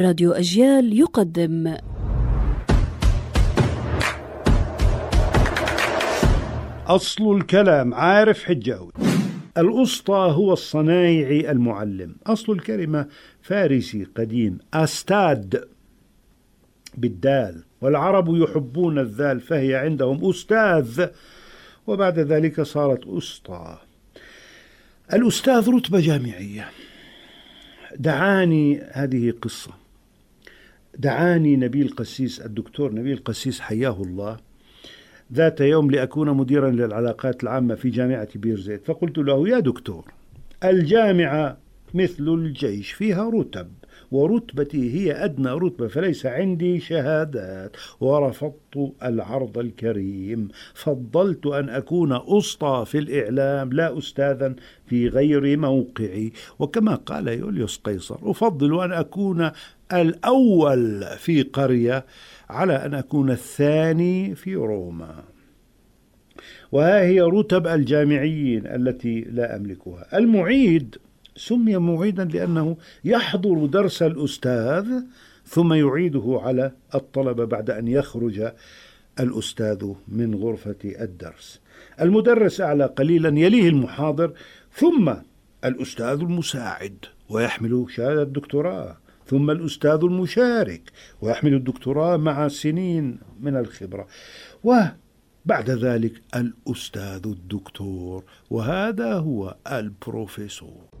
راديو أجيال يقدم. أصل الكلام عارف حجاوي الأسطى هو الصنايعي المعلم. أصل الكلمة فارسي قديم أستاد بالدال. والعرب يحبون الذال فهي عندهم أستاذ. وبعد ذلك صارت أسطى. الأستاذ رتبة جامعية. دعاني هذه قصة. دعاني نبيل قسيس الدكتور نبيل قسيس حياه الله ذات يوم لأكون مديرا للعلاقات العامة في جامعة بيرزيت. فقلت له يا دكتور الجامعة مثل الجيش فيها رتب ورتبتي هي أدنى رتبة فليس عندي شهادات. ورفضت العرض الكريم. فضلت أن أكون أسطى في الإعلام لا أستاذا في غير موقعي. وكما قال يوليوس قيصر أفضل أن أكون الأول في قرية على أن أكون الثاني في روما. وها هي رتب الجامعيين التي لا أملكها. المعيد سمي معيدا لأنه يحضر درس الأستاذ ثم يعيده على الطلبة بعد أن يخرج الأستاذ من غرفة الدرس. المدرس أعلى قليلا يليه المحاضر ثم الأستاذ المساعد ويحمل شهادة الدكتوراه. ثم الأستاذ المشارك ويحمل الدكتوراه مع سنين من الخبرة. وبعد ذلك الأستاذ الدكتور وهذا هو البروفيسور.